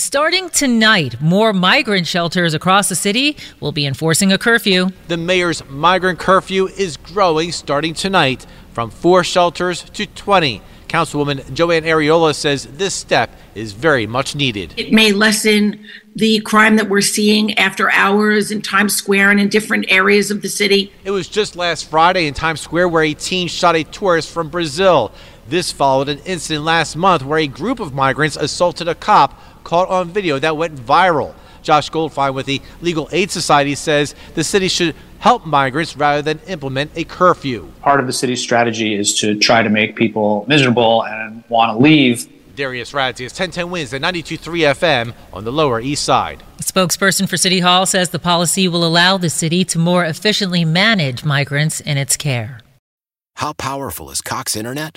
Starting tonight, more migrant shelters across the city will be enforcing a curfew. The mayor's migrant curfew is growing starting tonight from four shelters to 20. Councilwoman Joann Ariola says this step is very much needed. It may lessen the crime that we're seeing after hours in Times Square and in different areas of the city. It was just last Friday in Times Square where a teen shot a tourist from Brazil. This followed an incident last month where a group of migrants assaulted a cop caught on video that went viral. Josh Goldfein with the Legal Aid Society says the city should help migrants rather than implement a curfew. Part of the city's strategy is to try to make people miserable and want to leave. Darius Radzius 1010 wins at 92.3 FM on the Lower East Side. A spokesperson for City Hall says the policy will allow the city to more efficiently manage migrants in its care. How powerful is Cox Internet?